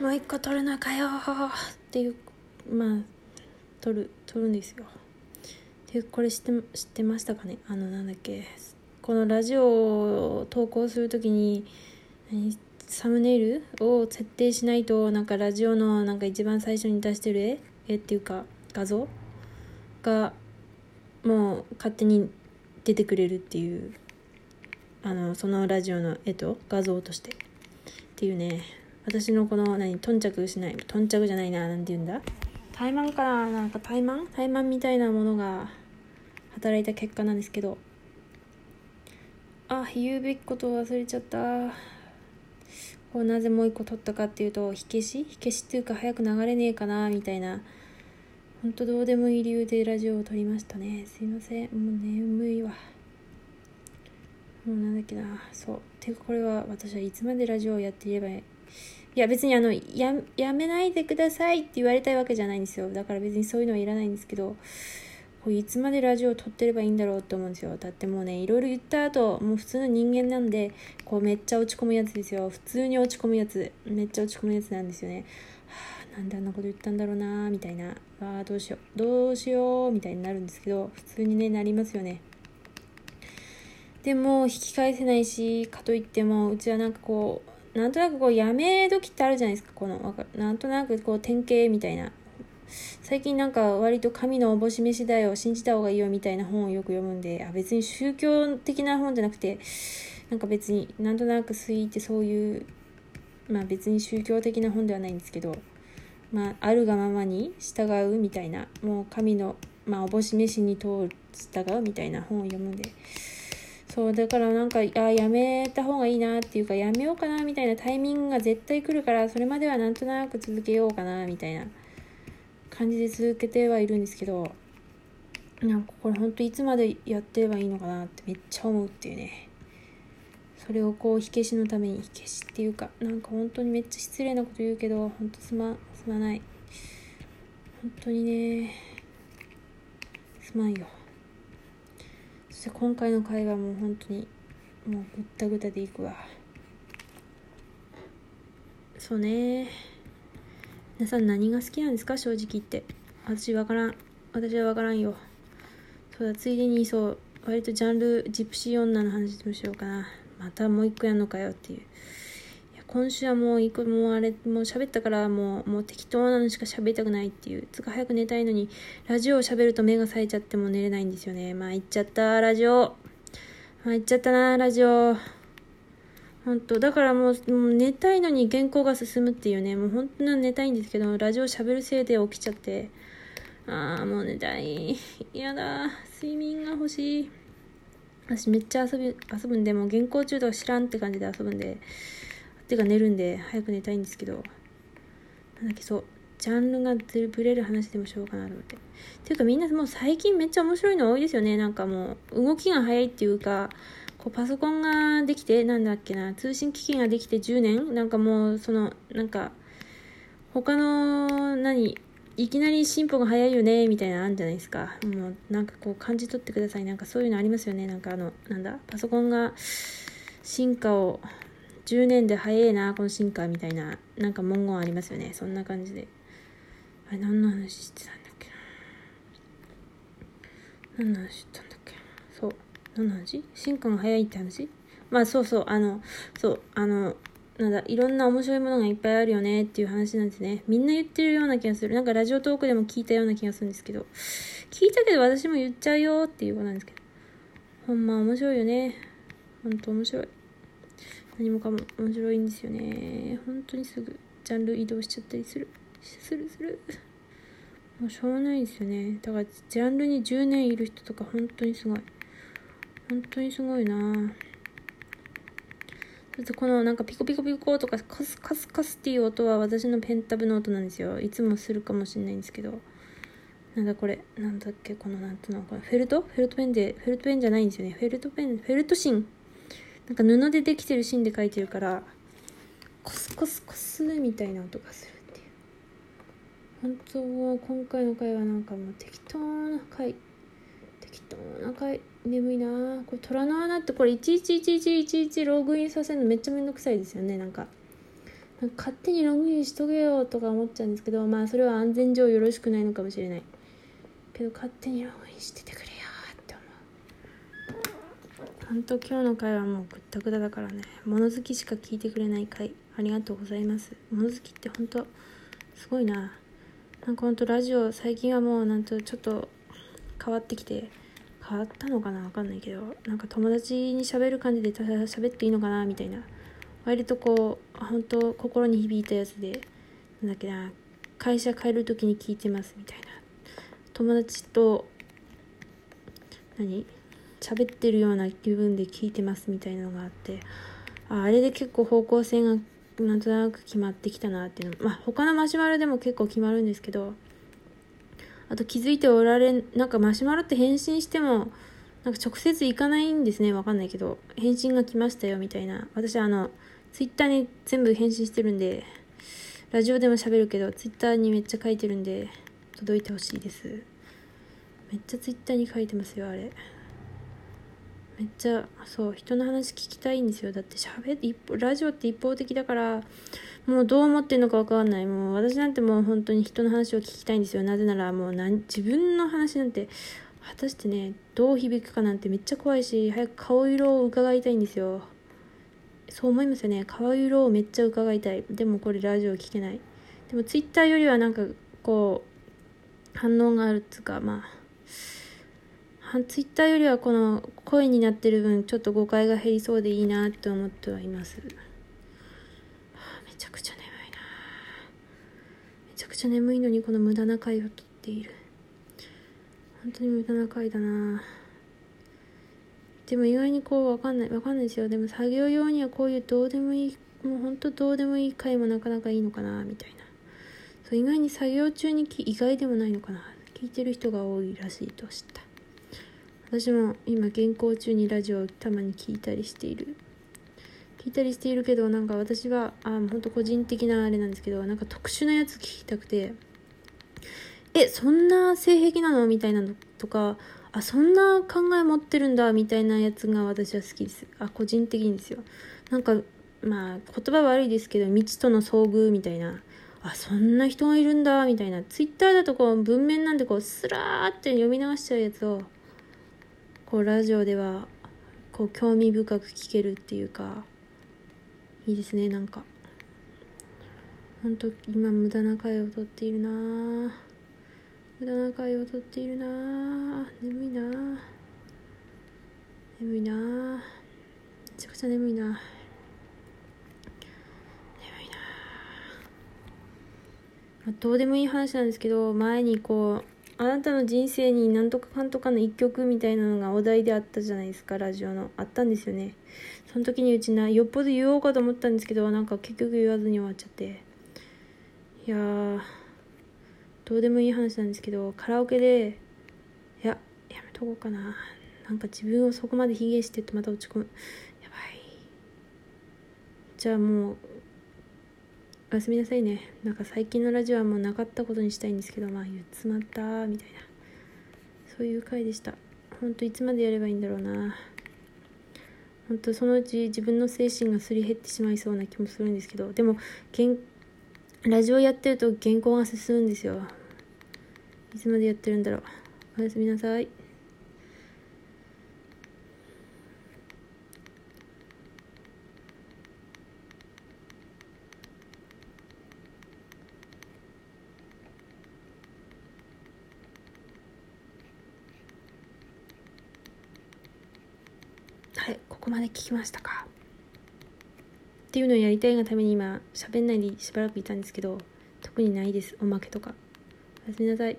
もう一個取るのかよ。っていうまあ取る取るんですよ。でこれ知って知ってましたかね？あのなんだっけ？このラジオを投稿するときにサムネイル？を設定しないとなんかラジオのなんか一番最初に出してる絵？絵っていうか画像？がもう勝手に出てくれるっていうあのそのラジオの絵と画像として。っていうね。私のこの何頓着しない頓着じゃないな何て言うんだ？怠慢かななんか怠慢？怠慢みたいなものが働いた結果なんですけど。あ言うべきことを忘れちゃった。こうなぜもう一個取ったかっていうと火消し？火消しっていうか早く流れねえかなみたいな。ほんとどうでもいい理由でラジオを撮りましたね。すいません。もう眠いわ。もうなんだっけな。そう。ていうかこれは私はいつまでラジオをやっていればいや別にあのややめないでくださいって言われたいわけじゃないんですよ。だから別にそういうのはいらないんですけどこういつまでラジオを撮ってればいいんだろうって思うんですよ。だってもうねいろいろ言った後もう普通の人間なんでこうめっちゃ落ち込むやつですよ。普通に落ち込むやつ。めっちゃ落ち込むやつなんですよね。はあなんであんなこと言ったんだろうなみたいな。わあどうしよう。どうしようみたいになるんですけど普通にねなりますよね。でも引き返せないしかといってもうちはなんかこうなんとなくこうやめ時ってあるじゃないですか。このなんとなくこう典型みたいな。最近なんか割と神のおぼし飯だよ信じた方がいいよみたいな本をよく読むんで。あ別に宗教的な本じゃなくてなんか別になんとなくスイってそういうまあ別に宗教的な本ではないんですけどまああるがままに従うみたいな。もう神のまあおぼし飯に通従うみたいな本を読むんで。そうだからなんかあやめた方がいいなっていうかやめようかなみたいなタイミングが絶対来るからそれまではなんとなく続けようかなみたいな感じで続けてはいるんですけどなんかこれほんといつまでやってればいいのかなってめっちゃ思うっていうね。それをこう火消しのために火消しっていうかなんか本当にめっちゃ失礼なこと言うけど本当すますまない。本当にねすまんよ。して今回の会話も本当にもうぐったぐたでいくわ。そうね。皆さん何が好きなんですか？正直言って。私分からん。私は分からんよ。そうだ。ついでにそう。割とジャンルジプシー女の話でもしようかな。またもう一個やんのかよっていう。今週はもう一個もうあれもう喋ったからもうもう適当なのしか喋りたくないっていうつか早く寝たいのにラジオを喋ると目が冴えちゃっても寝れないんですよね。まあ行っちゃったラジオ。まあ行っちゃったなラジオ。本当だからもうもう寝たいのに原稿が進むっていうね。もう本当に寝たいんですけどラジオ喋るせいで起きちゃって。ああもう寝たい。嫌だ睡眠が欲しい。私めっちゃ遊び遊ぶんでもう原稿中とか知らんって感じで遊ぶんで。てか寝るんで早く寝たいんですけどなんだっけそうジャンルがブレる話でもしようかなと思って。っていうかみんなもう最近めっちゃ面白いの多いですよね。なんかもう動きが早いっていうかこうパソコンができてなんだっけな通信機器ができて10年なんかもうそのなんか他の何いきなり進歩が早いよねみたいなのあるんじゃないですか。もうなんかこう感じ取ってください。なんかそういうのありますよね。なんかあのなんだパソコンが進化を10年で早いなこの進化みたいななんか文言ありますよね。そんな感じで。あれ何の話してたんだっけな。何の話してたんだっけそう。何の話？進化が早いって話？まあそうそう。あのそう。あのなんだいろんな面白いものがいっぱいあるよねっていう話なんですね。みんな言ってるような気がする。なんかラジオトークでも聞いたような気がするんですけど。聞いたけど私も言っちゃうよっていうことなんですけど。ほんま面白いよね。ほんと面白い。何もかも面白いんですよね。本当にすぐジャンル移動しちゃったりする。するする。もうしょうがないですよね。だからジャンルに10年いる人とか本当にすごい。本当にすごいな。ちょっとこのなんかピコピコピコとかカスカスカスっていう音は私のペンタブの音なんですよ。いつもするかもしれないんですけど。なんだこれ。なんだっけこのなんとなくフェルト？フェルトペンでフェルトペンじゃないんですよね。フェルトペンフェルト芯。なんか布でできてる芯で書いてるからコスコスコスみたいな音がするっていう。本当今回の回はなんかもう適当な回。適当な回。眠いな。これ虎の穴ってこれ111111ログインさせるのめっちゃめんどくさいですよね。なんか勝手にログインしとけよとか思っちゃうんですけどまあそれは安全上よろしくないのかもしれない。けど勝手にログインしててくれ思う本当今日の回はもうぐったぐただからね。物好きしか聞いてくれない回ありがとうございます。物好きって本当すごいな。なんかほんとラジオ最近はもうなんとちょっと変わってきて変わったのかな？わかんないけど。なんか友達に喋る感じでただ喋っていいのかな？みたいな。割とこう本当心に響いたやつで。なんだっけな。会社帰る時に聞いてますみたいな。友達と何？喋ってるような気分で聞いてますみたいなのがあってああれで結構方向性がなんとなく決まってきたなっていうの。まあ他のマシュマロでも結構決まるんですけどあと気づいておられなんかマシュマロって返信してもなんか直接行かないんですね。わかんないけど返信が来ましたよみたいな。私あのツイッターに全部返信してるんでラジオでも喋るけどツイッターにめっちゃ書いてるんで届いてほしいです。めっちゃツイッターに書いてますよあれ。めっちゃそう人の話聞きたいんですよ。だって喋ってラジオって一方的だからもうどう思ってんのか分かんない。もう私なんてもう本当に人の話を聞きたいんですよ。なぜならもう自分の話なんて果たしてねどう響くかなんてめっちゃ怖いし早く顔色を伺いたいんですよ。そう思いますよね。顔色をめっちゃ伺いたい。でもこれラジオ聞けない。でもツイッターよりはなんかこう反応があるっつうかまあツイッターよりはこの声になってる分ちょっと誤解が減りそうでいいなって思ってはいます、はあ、めちゃくちゃ眠いな。めちゃくちゃ眠いのにこの無駄な回をとっている。本当に無駄な回だな。でも意外にこうわかんないわかんないですよ。でも作業用にはこういうどうでもいいもう本当どうでもいい回もなかなかいいのかなみたいな。そう意外に作業中に意外でもないのかな。聞いてる人が多いらしいと知った。私も今原稿中にラジオをたまに聞いたりしている。聞いたりしているけどなんか私はあ本当個人的なあれなんですけどなんか特殊なやつ聞きたくてえそんな性癖なのみたいなのとかあそんな考え持ってるんだみたいなやつが私は好きです。あ個人的にですよ。なんかまあ言葉悪いですけど未知との遭遇みたいな。あそんな人がいるんだみたいな。ツイッターだとこう文面なんでこうスラーって読み流しちゃうやつをこうラジオではこう興味深く聞けるっていうかいいですねなんか。ほんと今無駄な回をとっているな無駄な回をとっているな眠いな眠いなめちゃくちゃ眠いな眠いな、どうでもいい話なんですけど前にこうあなたの人生になんとかかんとかの一曲みたいなのがお題であったじゃないですか、ラジオの。あったんですよね。その時にうちな、よっぽど言おうかと思ったんですけど、なんか結局言わずに終わっちゃって。いやー、どうでもいい話なんですけど、カラオケで、いや、やめとこうかな。なんか自分をそこまで卑下してってまた落ち込む。やばい。じゃあもう、おやすみなさいね。なんか最近のラジオはもうなかったことにしたいんですけどまあ言っつまったみたいな。そういう回でした。ほんといつまでやればいいんだろうな。本当そのうち自分の精神がすり減ってしまいそうな気もするんですけど。でもラジオやってると原稿が進むんですよ。いつまでやってるんだろう。おやすみなさい。はいここまで聞きましたか？っていうのをやりたいがために今喋んないでしばらくいたんですけど特にないです。おまけとか。おやすみなさい。